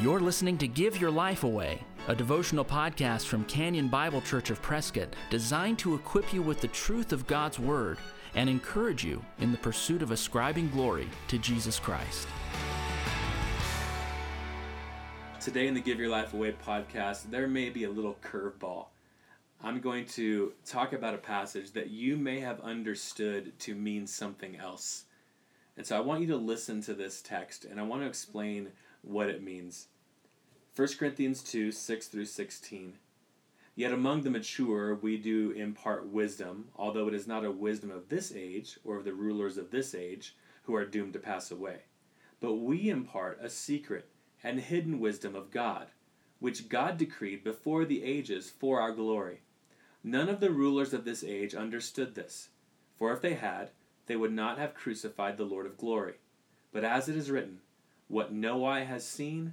You're listening to Give Your Life Away, a devotional podcast from Canyon Bible Church of Prescott designed to equip you with the truth of God's Word and encourage you in the pursuit of ascribing glory to Jesus Christ. Today in the Give Your Life Away podcast, there may be a little curveball. I'm going to talk about a passage that you may have understood to mean something else. And so I want you to listen to this text and I want to explain what it means. 1 Corinthians 2 6 through 16. Yet among the mature we do impart wisdom, although it is not a wisdom of this age or of the rulers of this age who are doomed to pass away. But we impart a secret and hidden wisdom of God, which God decreed before the ages for our glory. None of the rulers of this age understood this, for if they had, they would not have crucified the Lord of glory. But as it is written, What no eye has seen,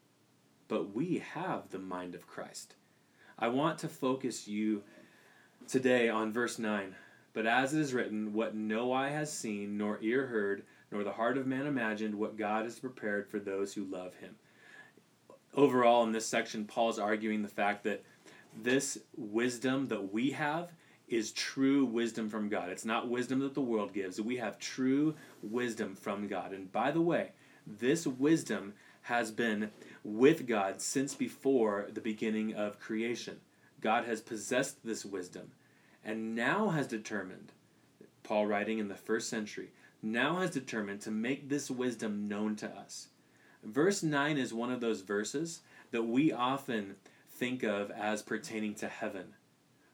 But we have the mind of Christ. I want to focus you today on verse 9. But as it is written, what no eye has seen, nor ear heard, nor the heart of man imagined, what God has prepared for those who love him. Overall, in this section, Paul's arguing the fact that this wisdom that we have is true wisdom from God. It's not wisdom that the world gives. We have true wisdom from God. And by the way, this wisdom has been with God since before the beginning of creation. God has possessed this wisdom and now has determined, Paul writing in the first century, now has determined to make this wisdom known to us. Verse 9 is one of those verses that we often think of as pertaining to heaven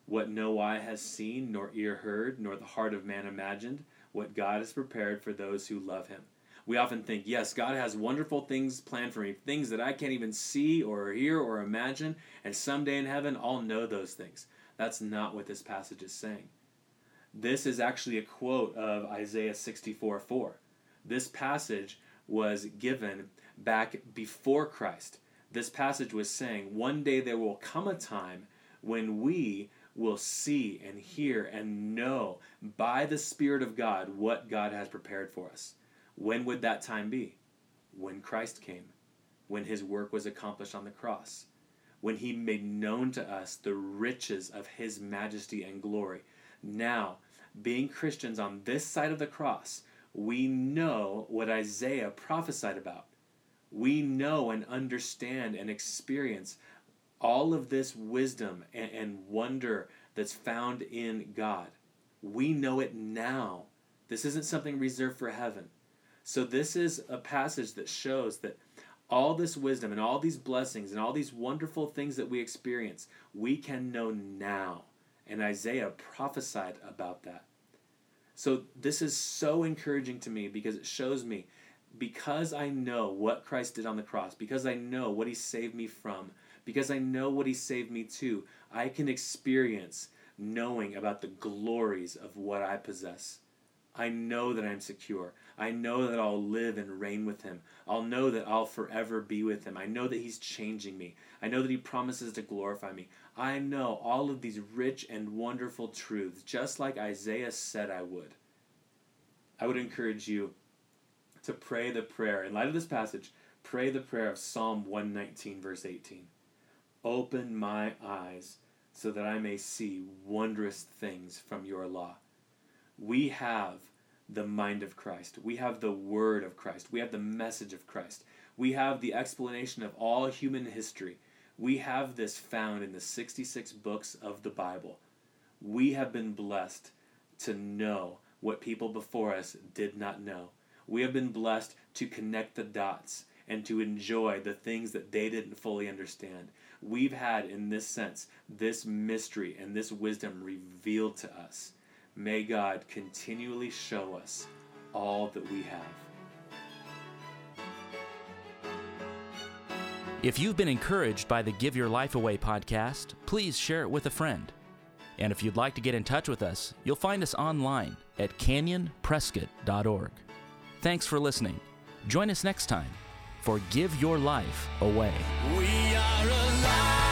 what no eye has seen, nor ear heard, nor the heart of man imagined, what God has prepared for those who love him. We often think, yes, God has wonderful things planned for me, things that I can't even see or hear or imagine, and someday in heaven I'll know those things. That's not what this passage is saying. This is actually a quote of Isaiah 64 4. This passage was given back before Christ. This passage was saying, one day there will come a time when we will see and hear and know by the Spirit of God what God has prepared for us. When would that time be? When Christ came, when his work was accomplished on the cross, when he made known to us the riches of his majesty and glory. Now, being Christians on this side of the cross, we know what Isaiah prophesied about. We know and understand and experience all of this wisdom and, and wonder that's found in God. We know it now. This isn't something reserved for heaven. So, this is a passage that shows that all this wisdom and all these blessings and all these wonderful things that we experience, we can know now. And Isaiah prophesied about that. So, this is so encouraging to me because it shows me because I know what Christ did on the cross, because I know what he saved me from, because I know what he saved me to, I can experience knowing about the glories of what I possess. I know that I'm secure. I know that I'll live and reign with him. I'll know that I'll forever be with him. I know that he's changing me. I know that he promises to glorify me. I know all of these rich and wonderful truths, just like Isaiah said I would. I would encourage you to pray the prayer. In light of this passage, pray the prayer of Psalm 119, verse 18. Open my eyes so that I may see wondrous things from your law. We have the mind of Christ. We have the word of Christ. We have the message of Christ. We have the explanation of all human history. We have this found in the 66 books of the Bible. We have been blessed to know what people before us did not know. We have been blessed to connect the dots and to enjoy the things that they didn't fully understand. We've had, in this sense, this mystery and this wisdom revealed to us. May God continually show us all that we have. If you've been encouraged by the Give Your Life Away podcast, please share it with a friend. And if you'd like to get in touch with us, you'll find us online at canyonprescott.org. Thanks for listening. Join us next time for Give Your Life Away. We are alive.